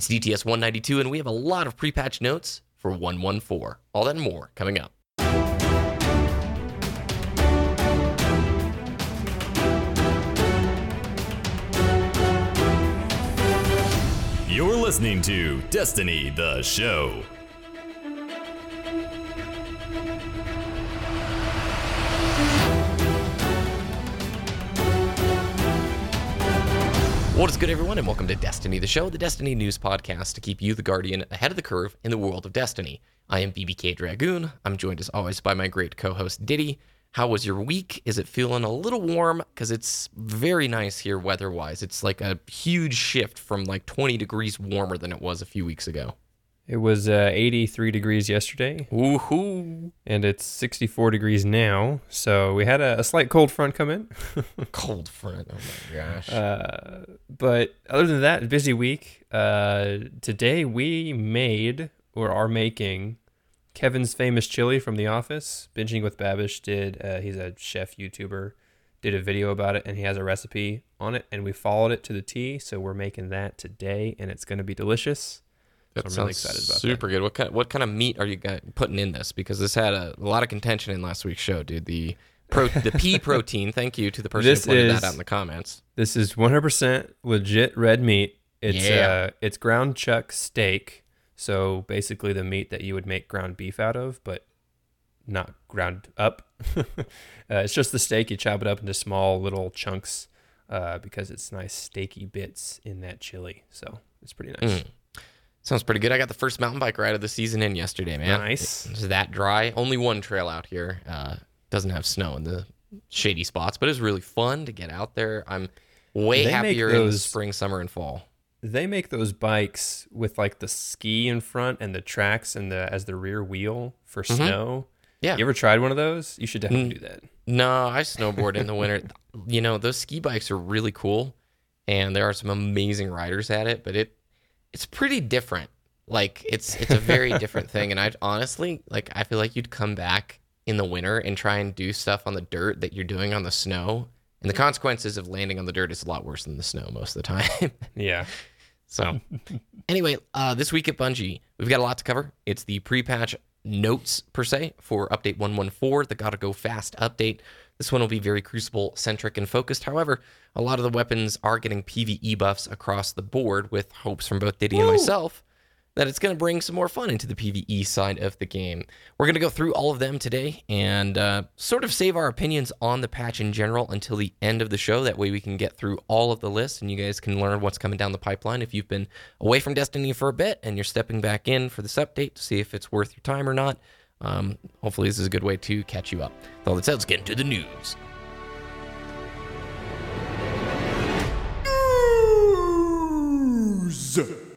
It's DTS 192, and we have a lot of pre patch notes for 114. All that and more coming up. You're listening to Destiny the Show. What is good, everyone, and welcome to Destiny the Show, the Destiny news podcast to keep you, the Guardian, ahead of the curve in the world of Destiny. I am BBK Dragoon. I'm joined as always by my great co host Ditty. How was your week? Is it feeling a little warm? Because it's very nice here weather wise. It's like a huge shift from like 20 degrees warmer than it was a few weeks ago. It was uh, 83 degrees yesterday, Woohoo! and it's 64 degrees now. So we had a, a slight cold front come in. Cold front. Oh my gosh. uh, but other than that, busy week. Uh, today we made or are making Kevin's famous chili from The Office. Binging with Babish did. Uh, he's a chef YouTuber. Did a video about it, and he has a recipe on it, and we followed it to the T. So we're making that today, and it's going to be delicious. That I'm sounds really excited about that. super good. What kind what kind of meat are you putting in this? Because this had a, a lot of contention in last week's show, dude. The pro the pea protein. Thank you to the person This who pointed is- that out in the comments. This is 100% legit red meat. It's Yeah. uh it's ground chuck steak. So basically the meat that you would make ground beef out of, but not ground up. uh, it's just the steak. You chop it up into small little chunks uh, because it's nice steaky bits in that chili. So it's pretty nice. Mm. Sounds pretty good. I got the first mountain bike ride of the season in yesterday, man. Nice. It's that dry. Only one trail out here. Uh, doesn't have snow in the shady spots, but it was really fun to get out there. I'm way They happier in the spring, summer, and fall. They make those bikes with like the ski in front and the tracks and the as the rear wheel for snow. Yeah. You ever tried one of those? You should definitely do that. No, I snowboard in the winter. You know, those ski bikes are really cool and there are some amazing riders at it, but it it's pretty different. Like it's it's a very different thing and I honestly like I feel like you'd come back in the winter and try and do stuff on the dirt that you're doing on the snow. And the consequences of landing on the dirt is a lot worse than the snow most of the time. Yeah. So, anyway, uh, this week at Bungie, we've got a lot to cover. It's the pre patch notes, per se, for update 114, the Gotta Go Fast update. This one will be very Crucible centric and focused. However, a lot of the weapons are getting PvE buffs across the board, with hopes from both Ditty and myself that it's going to bring some more fun into the PvE side of the game. We're going to go through all of them today and uh, sort of save our opinions on the patch in general until the end of the show. That way we can get through all of the lists and you guys can learn what's coming down the pipeline. If you've been away from Destiny for a bit and you're stepping back in for this update to see if it's worth your time or not, um, hopefully this is a good way to catch you up. With all that said, let's get into the news.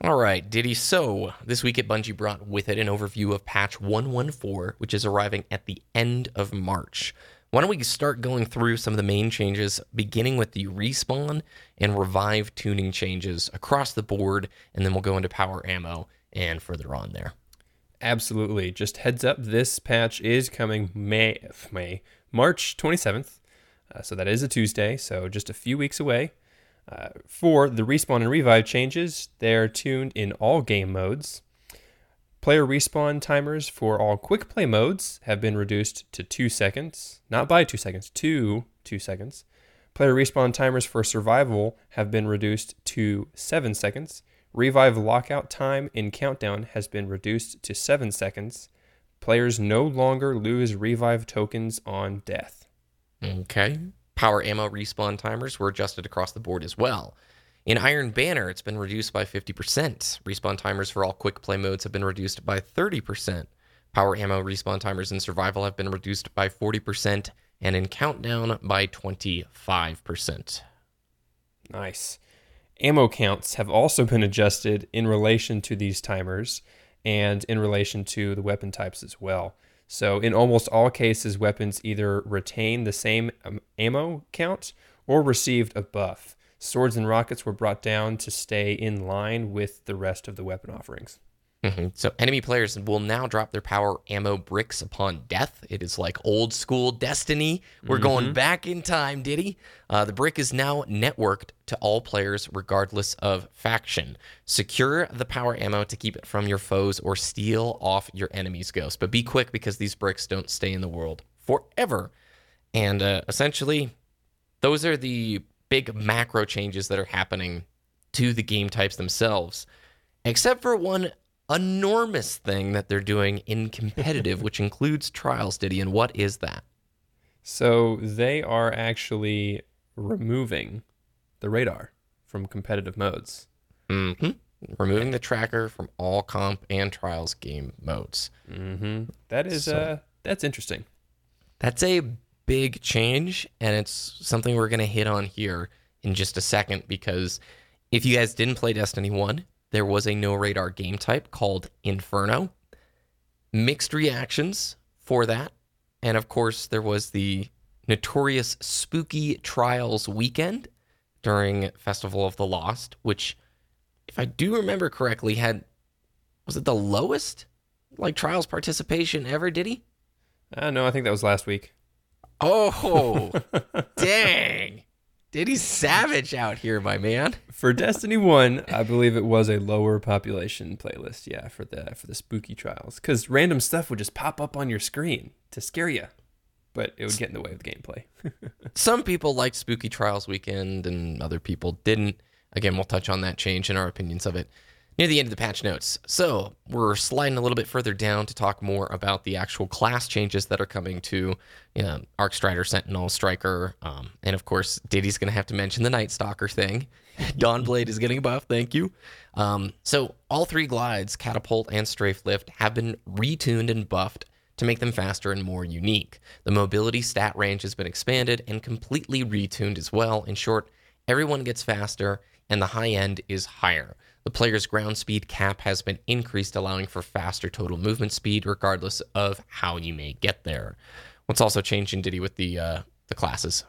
All right, Ditty. So, this week at Bungie brought with it an overview of patch 114, which is arriving at the end of March. Why don't we start going through some of the main changes, beginning with the respawn and revive tuning changes across the board, and then we'll go into power ammo and further on there. Absolutely. Just heads up, this patch is coming May, May March 27th. Uh, so that is a Tuesday, so just a few weeks away. Uh, for the respawn and revive changes, they're tuned in all game modes. Player respawn timers for all quick play modes have been reduced to two seconds, not by two seconds, to two seconds. Player respawn timers for survival have been reduced to seven seconds. Revive lockout time in countdown has been reduced to seven seconds. Players no longer lose revive tokens on death. Okay. Power ammo respawn timers were adjusted across the board as well. In Iron Banner, it's been reduced by 50%. Respawn timers for all quick play modes have been reduced by 30%. Power ammo respawn timers in survival have been reduced by 40%, and in countdown by 25%. Nice. Ammo counts have also been adjusted in relation to these timers and in relation to the weapon types as well. So, in almost all cases, weapons either retain the same um, ammo count or received a buff. Swords and rockets were brought down to stay in line with the rest of the weapon offerings. Mhm. So enemy players will now drop their power ammo bricks upon death. It is like old school Destiny. We're going back in time, Ditty. Uh, the brick is now networked to all players, regardless of faction. Secure the power ammo to keep it from your foes or steal off your enemy's ghost. But be quick because these bricks don't stay in the world forever. And uh, essentially, those are the big macro changes that are happening to the game types themselves, except for one enormous thing that they're doing in competitive, which includes trials, Ditty. And what is that? So they are actually removing the radar from competitive modes. hmm Removing the tracker from all comp and trials game modes. Mm-hmm. That is So- uh that's interesting. That's a big change, and it's something we're going to hit on here in just a second because if you guys didn't play Destiny 1, there was a no radar game type called Inferno. Mixed reactions for that. And of course, there was the notorious spooky trials weekend during Festival of the Lost, which, if I do remember correctly, had was it the lowest like trials participation ever, Ditty? Uh, no, I think that was last week. Oh, dang. Ditty Savage out here, my man. For Destiny 1, I believe it was a lower population playlist, yeah, for the for the spooky trials cuz random stuff would just pop up on your screen to scare you. But it would get in the way of the gameplay. Some people liked Spooky Trials Weekend and other people didn't. Again, we'll touch on that change in our opinions of it near the end of the patch notes. So we're sliding a little bit further down to talk more about the actual class changes that are coming to you know, Arc Strider, Sentinel, Striker, um, and of course, Ditty's going to have to mention the Night Stalker thing. Dawnblade is getting buffed, thank you. Um, so all three glides, Catapult and Strafe Lift, have been retuned and buffed to make them faster and more unique. The mobility stat range has been expanded and completely retuned as well. In short, everyone gets faster and the high end is higher. The player's ground speed cap has been increased, allowing for faster total movement speed, regardless of how you may get there. What's also changed in Ditty with the uh, the classes?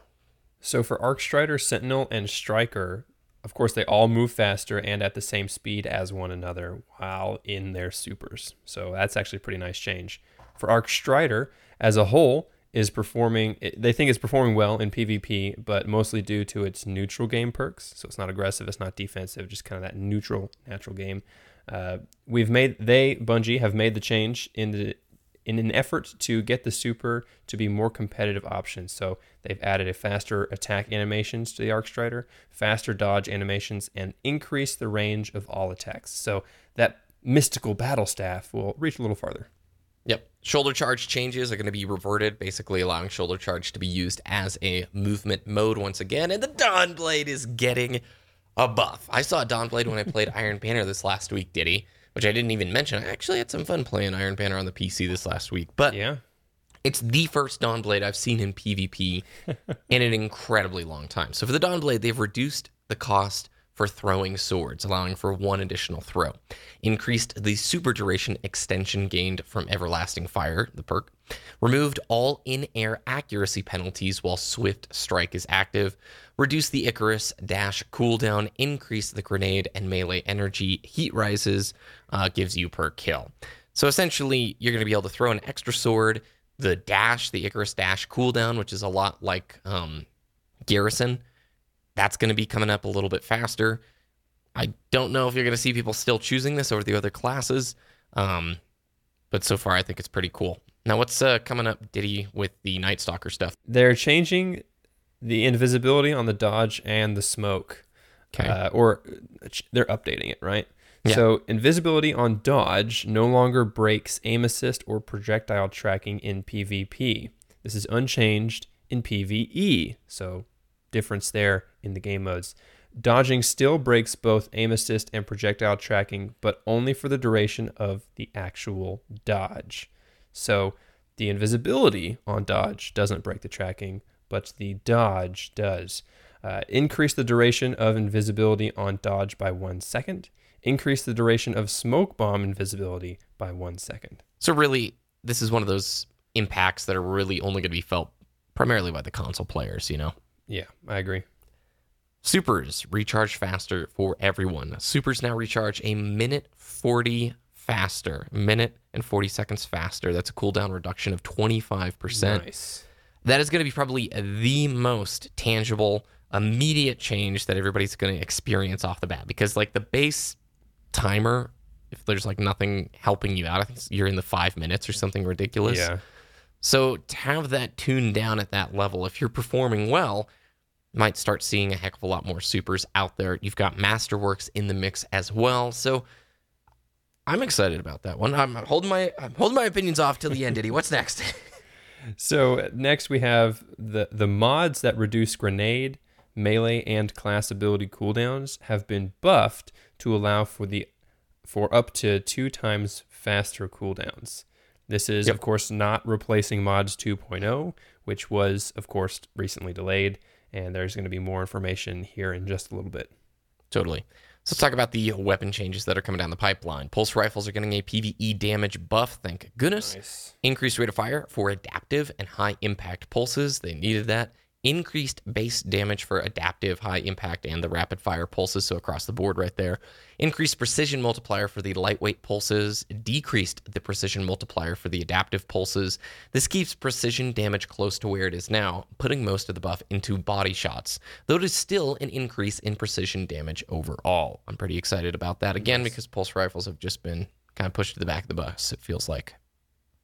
So for Arc Strider, Sentinel, and Striker, of course, they all move faster and at the same speed as one another while in their supers. So that's actually a pretty nice change. For Arc Strider, as a whole, is performing. They think it's performing well in PvP, but mostly due to its neutral game perks. So it's not aggressive, it's not defensive, just kind of that neutral, natural game. Uh, we've made they Bungie have made the change in the in an effort to get the super to be more competitive options. So they've added a faster attack animations to the Arc Strider, faster dodge animations, and increased the range of all attacks. So that mystical battle staff will reach a little farther. Yep. Shoulder charge changes are going to be reverted, basically allowing shoulder charge to be used as a movement mode once again. And the Dawnblade is getting a buff. I saw a Dawnblade when I played Iron Banner this last week, Ditty, which I didn't even mention. I actually had some fun playing Iron Banner on the PC this last week. But Yeah. it's the first Dawnblade I've seen in PvP in an incredibly long time. So for the Dawnblade, they've reduced the cost for throwing swords, allowing for one additional throw. Increased the super duration extension gained from Everlasting Fire, the perk. Removed all in air accuracy penalties while Swift Strike is active. Reduced the Icarus dash cooldown. Increased the grenade and melee energy. Heat rises uh, gives you per kill. So essentially, you're going to be able to throw an extra sword. The dash, the Icarus dash cooldown, which is a lot like um, Garrison, that's going to be coming up a little bit faster. I don't know if you're going to see people still choosing this over the other classes, um, but so far I think it's pretty cool. Now, what's uh, coming up, Ditty, with the Night Stalker stuff? They're changing the invisibility on the dodge and the smoke. Okay. uh, or uh, they're updating it, right? Yeah. So invisibility on dodge no longer breaks aim assist or projectile tracking in PvP. This is unchanged in PvE. So difference there in the game modes. Dodging still breaks both aim assist and projectile tracking, but only for the duration of the actual dodge. So the invisibility on dodge doesn't break the tracking, but the dodge does. Uh, increase the duration of invisibility on dodge by one second. Increase the duration of smoke bomb invisibility by one second. So, really, this is one of those impacts that are really only going to be felt primarily by the console players, you know? Yeah, I agree. Supers recharge faster for everyone. Supers now recharge a minute 40 faster, a minute and 40 seconds faster. That's a cooldown reduction of 25%. Nice. That is going to be probably the most tangible, immediate change that everybody's going to experience off the bat because, like, the base timer, if there's like nothing helping you out, I think you're in the five minutes or something ridiculous. Yeah. So to have that tuned down at that level, if you're performing well, you might start seeing a heck of a lot more supers out there. You've got Masterworks in the mix as well. So I'm excited about that one. I'm holding my I'm holding my opinions off till the end, Ditty. What's next? So next we have the the mods that reduce grenade, melee, and class ability cooldowns have been buffed to allow for the for up to two times faster cooldowns. This is Yep. of course not replacing mods 2.0, which was of course recently delayed, and there's going to be more information here in just a little bit. Totally. So let's talk about the uh, weapon changes that are coming down the pipeline. Pulse rifles are getting a PvE damage buff, thank goodness. Nice. Increased rate of fire for adaptive and high impact pulses. They needed that. Increased base damage for adaptive, high impact, and the rapid fire pulses. So across the board, right there. Increased precision multiplier for the lightweight pulses. Decreased the precision multiplier for the adaptive pulses. This keeps precision damage close to where it is now, putting most of the buff into body shots. Though it is still an increase in precision damage overall. I'm pretty excited about that again because pulse rifles have just been kind of pushed to the back of the bus. It feels like.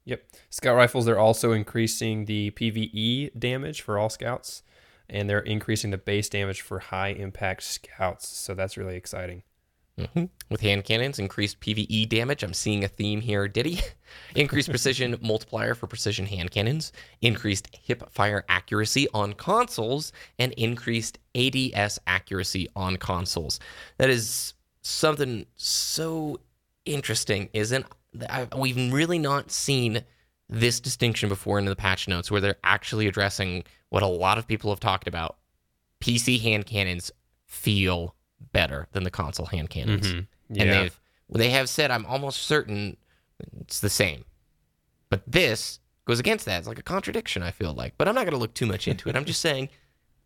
Yep. Scout rifles, they're also increasing the PvE damage for all scouts, and they're increasing the base damage for high impact scouts. So that's really exciting. Mhm. With hand cannons, increased PvE damage. I'm seeing a theme here, Ditty. increased precision multiplier for precision hand cannons, increased hip fire accuracy on consoles, and increased ADS accuracy on consoles. That is something so interesting, isn't I, we've really not seen this distinction before in the patch notes where they're actually addressing what a lot of people have talked about. PC hand cannons feel better than the console hand cannons Mhm. and they've they have said I'm almost certain it's the same. But this goes against that. It's like a contradiction. I feel like, but I'm not going to look too much into it. I'm just saying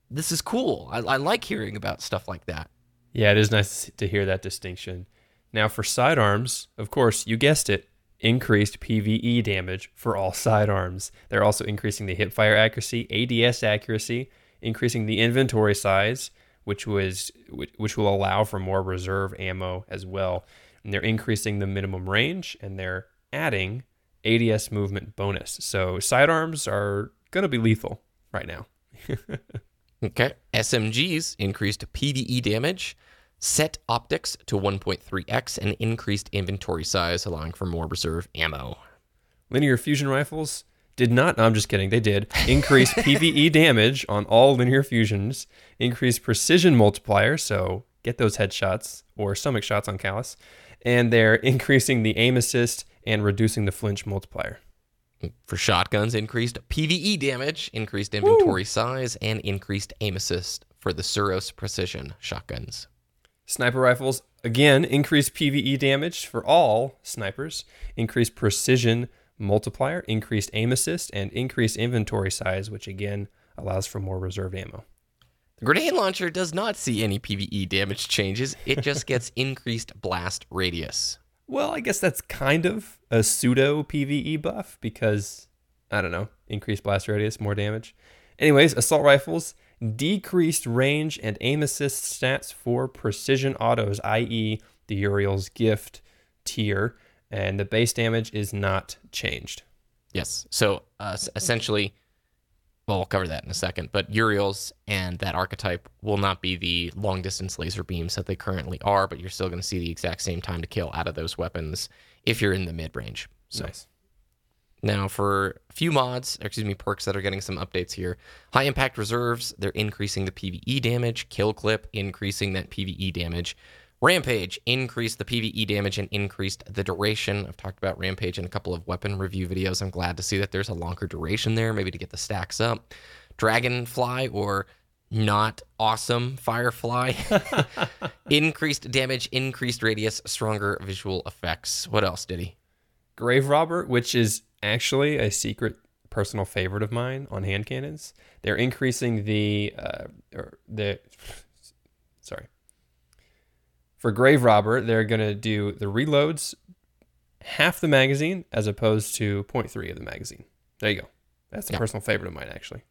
this is cool. I, I like hearing about stuff like that. Yeah, it is nice to hear that distinction. Now, for sidearms, of course, you guessed it, increased PvE damage for all sidearms. They're also increasing the hipfire accuracy, ADS accuracy, increasing the inventory size, which was which will allow for more reserve ammo as well. And they're increasing the minimum range and they're adding ADS movement bonus. So sidearms are going to be lethal right now. Okay. SMGs increased PVE damage, set optics to 1.3x, and increased inventory size, allowing for more reserve ammo. Linear fusion rifles did not, no, I'm just kidding, they did increase PvE damage on all linear fusions, increase precision multiplier, so get those headshots or stomach shots on Calus, and they're increasing the aim assist and reducing the flinch multiplier. For shotguns, increased PVE damage, increased inventory size, and increased aim assist for the Suros precision shotguns. Sniper rifles, again, increase PvE damage for all snipers, increase precision multiplier, increased aim assist, and increased inventory size, which again allows for more reserved ammo. The grenade launcher does not see any PVE damage changes. It just gets increased blast radius. Well, I guess that's kind of a pseudo PvE buff because I don't know, increased blast radius, more damage. Anyways, assault rifles decreased range and aim assist stats for precision autos, i.e., the Uriel's gift tier, and the base damage is not changed. Yes. So uh, essentially, well, we'll cover that in a second. But Uriel's and that archetype will not be the long distance laser beams that they currently are, but you're still going to see the exact same time to kill out of those weapons if you're in the mid range. So Nice. Now for a few mods, excuse me, perks that are getting some updates here. High impact reserves, they're increasing the PVE damage. Kill clip, increasing that PVE damage. Rampage increased the PVE damage and increased the duration. I've talked about Rampage in a couple of weapon review videos. I'm glad to see that there's a longer duration there, maybe to get the stacks up. Dragonfly or not awesome Firefly increased damage, increased radius, stronger visual effects. What else Ditty? Grave Robber, which is actually a secret personal favorite of mine on hand cannons. They're increasing the uh, or the sorry. For Grave Robber, they're gonna do the reloads half the magazine as opposed to 0.3 of the magazine. There you go. That's a Yeah. personal favorite of mine, actually.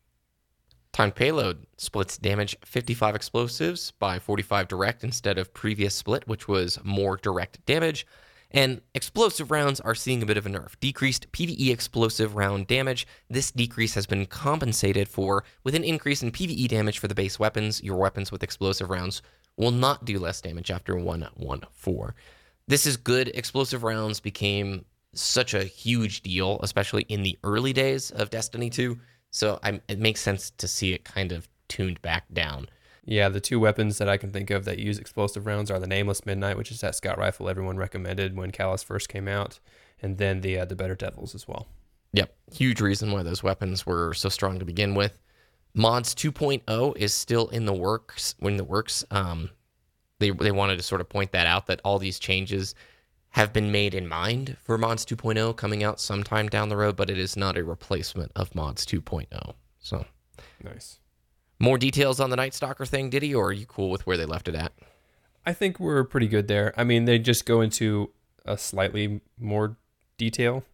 Timed payload splits damage 55 explosives by 45 direct instead of previous split, which was more direct damage. And explosive rounds are seeing a bit of a nerf. Decreased PvE explosive round damage. This decrease has been compensated for with an increase in PvE damage for the base weapons. Your weapons with explosive rounds will not do less damage after 114. This is good. Explosive rounds became such a huge deal, especially in the early days of Destiny 2. So I, it makes sense to see it kind of tuned back down. Yeah, the two weapons that I can think of that use explosive rounds are the Nameless Midnight, which is that scout rifle everyone recommended when Calus first came out, and then the uh, the Better Devils as well. Yep, huge reason why those weapons were so strong to begin with. Mods 2.0 is still in the works. In the works, um, they they wanted to sort of point that out that all these changes have been made in mind for Mods 2.0 coming out sometime down the road, but it is not a replacement of Mods 2.0. So, Nice. More details on the Night Stalker thing, Ditty, or are you cool with where they left it at? I think we're pretty good there. I mean, they just go into a slightly more detail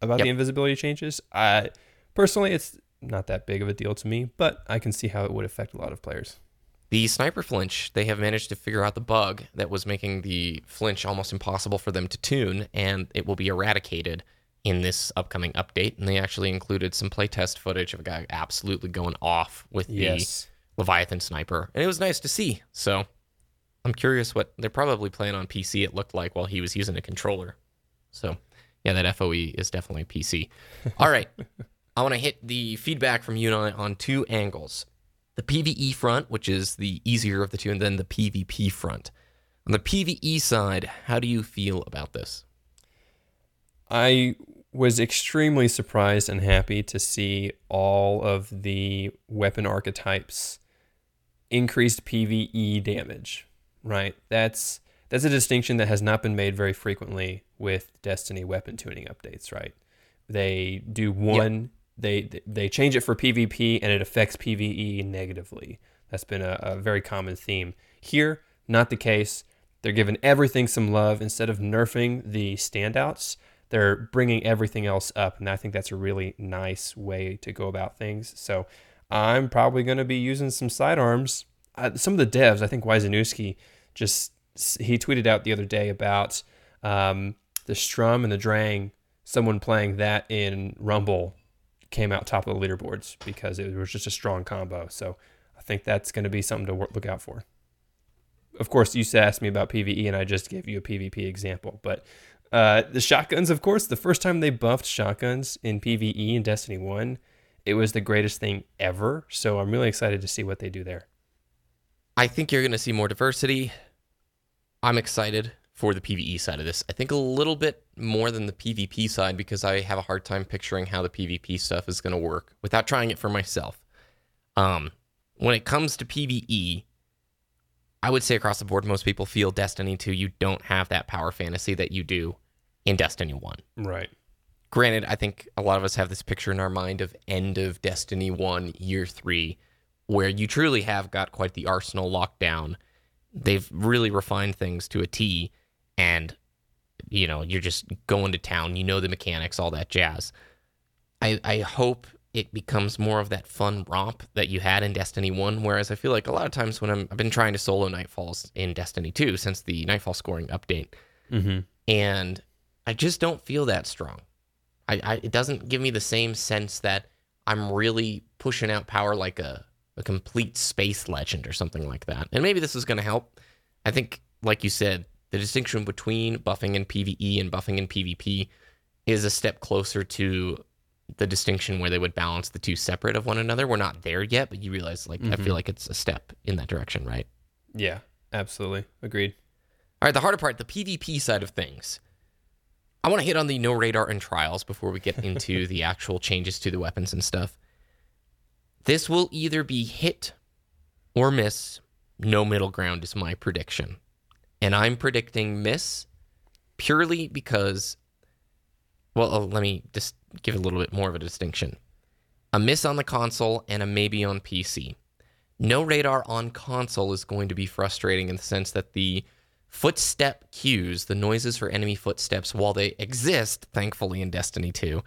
about Yep. the invisibility changes. I personally, it's not that big of a deal to me, but I can see how it would affect a lot of players. The sniper flinch, they have managed to figure out the bug that was making the flinch almost impossible for them to tune, and it will be eradicated in this upcoming update. And they actually included some playtest footage of a guy absolutely going off with the Leviathan sniper. And it was nice to see. So I'm curious what they're probably playing on PC it looked like while he was using a controller. So yeah, that FOV is definitely PC. All right. I want to hit the feedback from you and I on two angles. The PvE front, which is the easier of the two, and then the PvP front. On the PvE side, how do you feel about this? I was extremely surprised and happy to see all of the weapon archetypes increased PvE damage. Right? That's that's a distinction that has not been made very frequently with Destiny weapon tuning updates, right? They do one they they change it for PvP and it affects PvE negatively. That's been a, a very common theme. Here, not the case. They're giving everything some love instead of nerfing the standouts they're bringing everything else up and i think that's a really nice way to go about things. So i'm probably going to be using some sidearms. Uh, some of the devs i think Weisnewski just he tweeted out the other day about um, the Sturm and the drang someone playing that in rumble came out top of the leaderboards because it was just a strong combo. So i think that's going to be something to look out for. Of course you asked me about pve and i just gave you a pvp example but uh, the shotguns, of course, the first time they buffed shotguns in PvE in Destiny 1, it was the greatest thing ever. So I'm really excited to see what they do there. I think you're going to see more diversity. I'm excited for the PvE side of this. I think a little bit more than the PvP side because I have a hard time picturing how the PvP stuff is going to work without trying it for myself. Um, when it comes to PvE, I would say across the board, most people feel Destiny 2, you don't have that power fantasy that you do in Destiny 1. Right. Granted, I think a lot of us have this picture in our mind of end of Destiny 1, year 3, where you truly have got quite the arsenal locked down. They've really refined things to a T, and you know, you're just going to town, you know the mechanics, all that jazz. I, I hope it becomes more of that fun romp that you had in Destiny 1, whereas I feel like a lot of times when I'm, I've been trying to solo Nightfalls in Destiny 2 since the Nightfall scoring update, Mm-hmm. and I just don't feel that strong. I, I it doesn't give me the same sense that I'm really pushing out power like a a complete space legend or something like that. And maybe this is going to help. I think, like you said, the distinction between buffing in PVE and buffing in PvP is a step closer to the distinction where they would balance the two separate of one another. We're not there yet, but you realize, like, I feel mm-hmm. like it's a step in that direction, right? Yeah, absolutely. Agreed. All right, the harder part, the PvP side of things. I want to hit on the no radar and trials before we get into the actual changes to the weapons and stuff. This will either be hit or miss. No middle ground is my prediction. And I'm predicting miss purely because, well, uh, let me just give a little bit more of a distinction. A miss on the console and a maybe on PC. No radar on console is going to be frustrating in the sense that the footstep cues, the noises for enemy footsteps, while they exist, thankfully, in Destiny 2,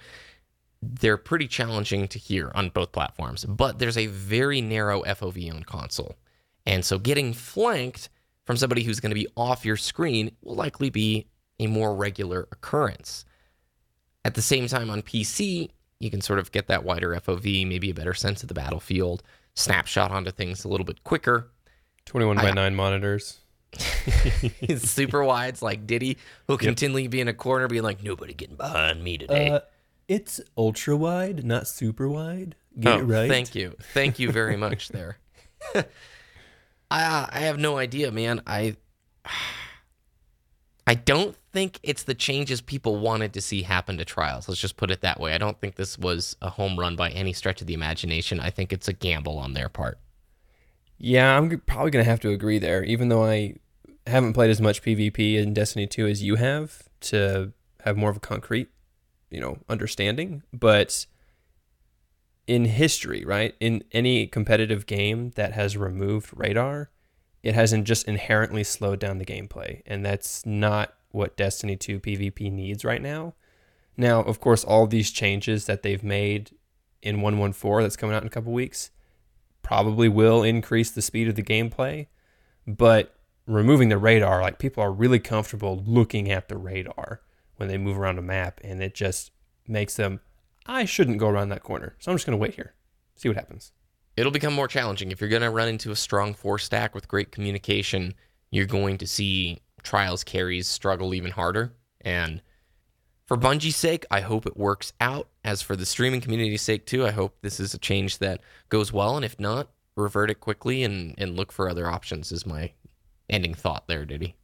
they're pretty challenging to hear on both platforms. But there's a very narrow FOV on console. And so getting flanked from somebody who's going to be off your screen will likely be a more regular occurrence. At the same time, on PC, you can sort of get that wider FOV, maybe a better sense of the battlefield, snapshot onto things a little bit quicker. 21 by I- 9 monitors. super wides like Ditty, who'll continually be in a corner being like, nobody getting behind me today. Uh, it's ultra wide, not super wide. Get Oh, right. Thank you. Thank you very much there. I I have no idea, man. I I don't think it's the changes people wanted to see happen to trials. Let's just put it that way. I don't think this was a home run by any stretch of the imagination. I think it's a gamble on their part. Yeah, I'm probably going to have to agree there, even though I haven't played as much PvP in Destiny 2 as you have to have more of a concrete, you know, understanding. But in history, right, in any competitive game that has removed radar, it hasn't just inherently slowed down the gameplay. And that's not what Destiny 2 PvP needs right now. Now, of course, all these changes that they've made in 114 that's coming out in a couple weeks probably will increase the speed of the gameplay, but removing the radar, like people are really comfortable looking at the radar when they move around a map, and it just makes them, I shouldn't go around that corner, so I'm just going to wait here, see what happens. It'll become more challenging if you're going to run into a strong four stack with great communication. You're going to see trials carries struggle even harder. And for Bungie's sake, I hope it works out. As for the streaming community's sake too, I hope this is a change that goes well. And if not, revert it quickly and and look for other options. Is my ending thought there, Ditty.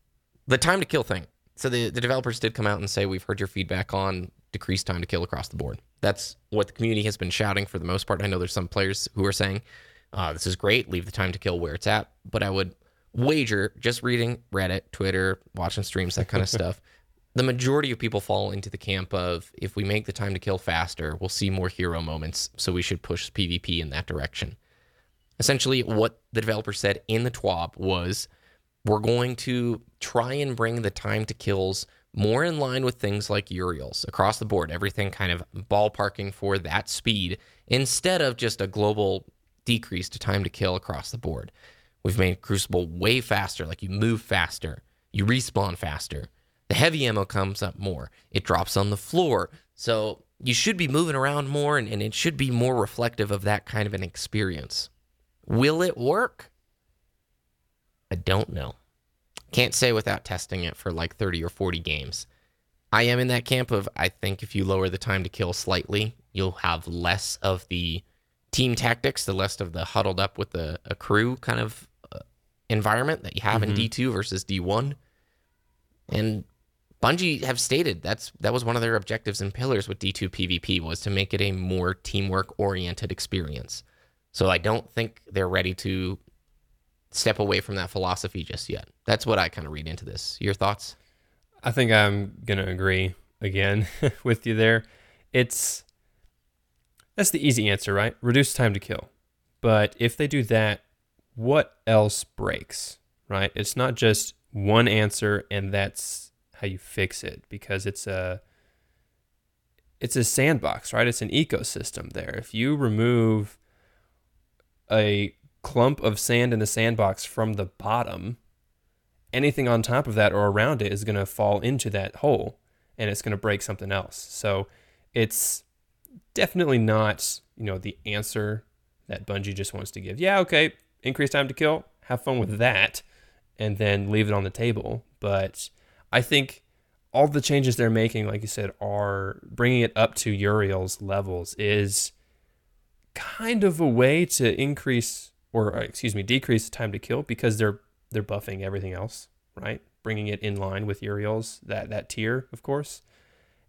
The time to kill thing. So the the developers did come out and say we've heard your feedback on decreased time to kill across the board. That's what the community has been shouting for the most part. I know there's some players who are saying uh, this is great, leave the time to kill where it's at. But I would wager, just reading Reddit, Twitter, watching streams, that kind of stuff, the majority of people fall into the camp of if we make the time to kill faster, we'll see more hero moments. So we should push PvP in that direction. Essentially, what the developer said in the TWAB was we're going to try and bring the time to kills more in line with things like Uriel's across the board, everything kind of ballparking for that speed instead of just a global decrease to time to kill across the board. We've made Crucible way faster, like you move faster, you respawn faster. The heavy ammo comes up more, it drops on the floor. So you should be moving around more and, and it should be more reflective of that kind of an experience. Will it work? I don't know. Can't say without testing it for like 30 or 40 games. I am in that camp of I think if you lower the time to kill slightly, you'll have less of the team tactics, the less of the huddled up with the, a crew kind of uh, environment that you have in D2 versus D1. And Bungie have stated that's that was one of their objectives and pillars with D2 PvP was to make it a more teamwork oriented experience. So I don't think they're ready to step away from that philosophy just yet. That's what I kind of read into this. Your thoughts? I think I'm gonna agree again with you there. It's that's the easy answer, right? Reduce time to kill. But if they do that, what else breaks, right? It's not just one answer and that's how you fix it because it's a it's a sandbox, right? It's an ecosystem there. If you remove a clump of sand in the sandbox from the bottom, anything on top of that or around it is going to fall into that hole and it's going to break something else. So it's definitely not, you know, the answer that Bungie just wants to give. Yeah, okay, increase time to kill, have fun with that, and then leave it on the table. But I think all the changes they're making, like you said, are bringing it up to Uriel's levels is kind of a way to increase or uh, excuse me, decrease the time to kill because they're they're buffing everything else, right? Bringing it in line with Uriel's that that tier, of course.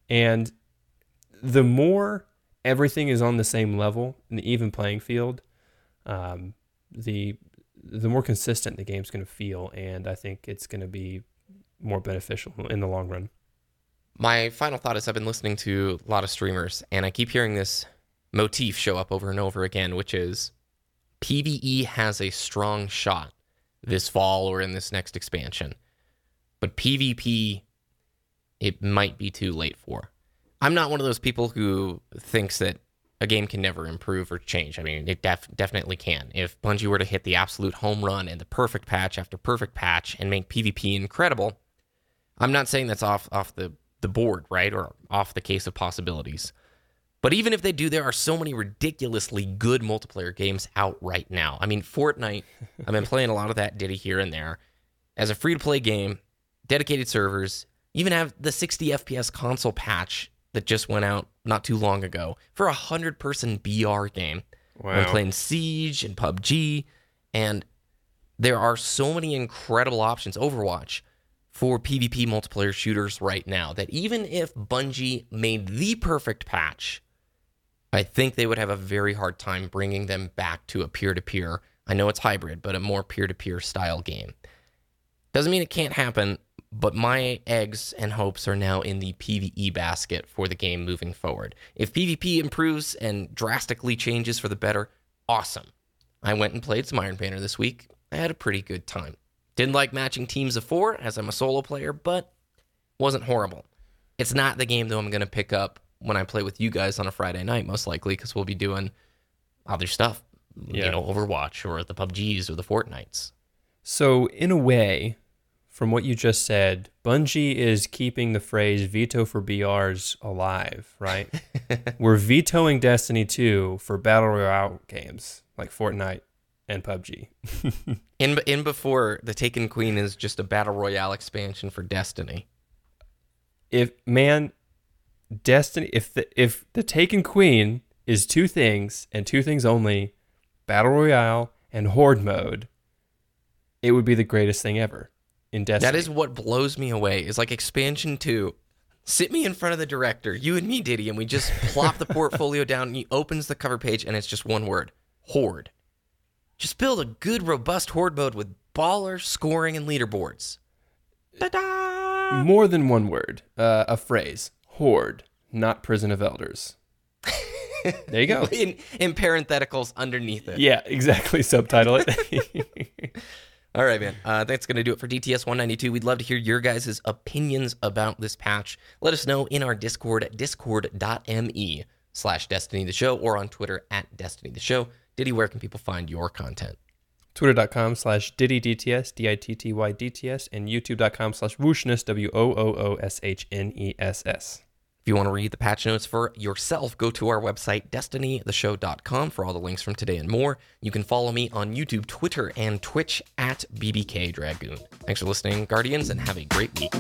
And the more everything is on the same level in the even playing field, um, the the more consistent the game's going to feel, and I think it's going to be more beneficial in the long run. My final thought is I've been listening to a lot of streamers and I keep hearing this motif show up over and over again, which is PvE has a strong shot this fall or in this next expansion. but PvP, it might be too late for. I'm not one of those people who thinks that a game can never improve or change. I mean, it def- definitely can. If Bungie were to hit the absolute home run and the perfect patch after perfect patch and make PvP incredible, I'm not saying that's off off the the board, right, or off the case of possibilities. But even if they do, there are so many ridiculously good multiplayer games out right now. I mean, Fortnite, I've been playing a lot of that Ditty here and there. As a free to play game, dedicated servers, even have the 60 FPS console patch that just went out not too long ago for a 100 person BR game. Wow. I'm playing Siege and PUBG, and there are so many incredible options. Overwatch for PvP multiplayer shooters right now that even if Bungie made the perfect patch, I think they would have a very hard time bringing them back to a peer to peer. I know it's hybrid, but a more peer to peer style game. Doesn't mean it can't happen, but my eggs and hopes are now in the PvE basket for the game moving forward. If PvP improves and drastically changes for the better, awesome. I went and played some Iron Banner this week. I had a pretty good time. Didn't like matching teams of four as I'm a solo player, but wasn't horrible. It's not the game though I'm going to pick up when I play with you guys on a Friday night, most likely, because we'll be doing other stuff. Yeah. You know, Overwatch or the PUBGs or the Fortnites. So, in a way, from what you just said, Bungie is keeping the phrase veto for BRs alive, right? We're vetoing Destiny 2 for Battle Royale games like Fortnite and PUBG. In in before the Taken Queen is just a battle royale expansion for Destiny. If, man, Destiny, if the, if the Taken Queen is two things and two things only Battle Royale and Horde mode, it would be the greatest thing ever in Destiny. That is what blows me away. Is like expansion two. Sit me in front of the director, you and me, Ditty, and we just plop the portfolio down. And he opens the cover page, and it's just one word: Horde. Just build a good, robust Horde mode with baller scoring and leaderboards. Ta-da! more than one word, uh, a phrase. Horde, not prison of elders. there you go. In, in parentheticals underneath it. Yeah, exactly. Subtitle it. All right, man. Uh, that's going to do it for DTS 192. We'd love to hear your guys' opinions about this patch. Let us know in our Discord at discord.me slash Destiny the Show or on Twitter at Destiny the Show. Ditty, where can people find your content? Twitter.com slash DittyDTS, D-I-T-T-Y DTS, and YouTube.com slash Woooshness, W-O-O-O-S-H-N-E-S-S. If you want to read the patch notes for yourself, go to our website, destinytheshow.com, for all the links from today and more. You can follow me on YouTube, Twitter, and Twitch at BBK Dragoon. Thanks for listening, Guardians, and have a great week.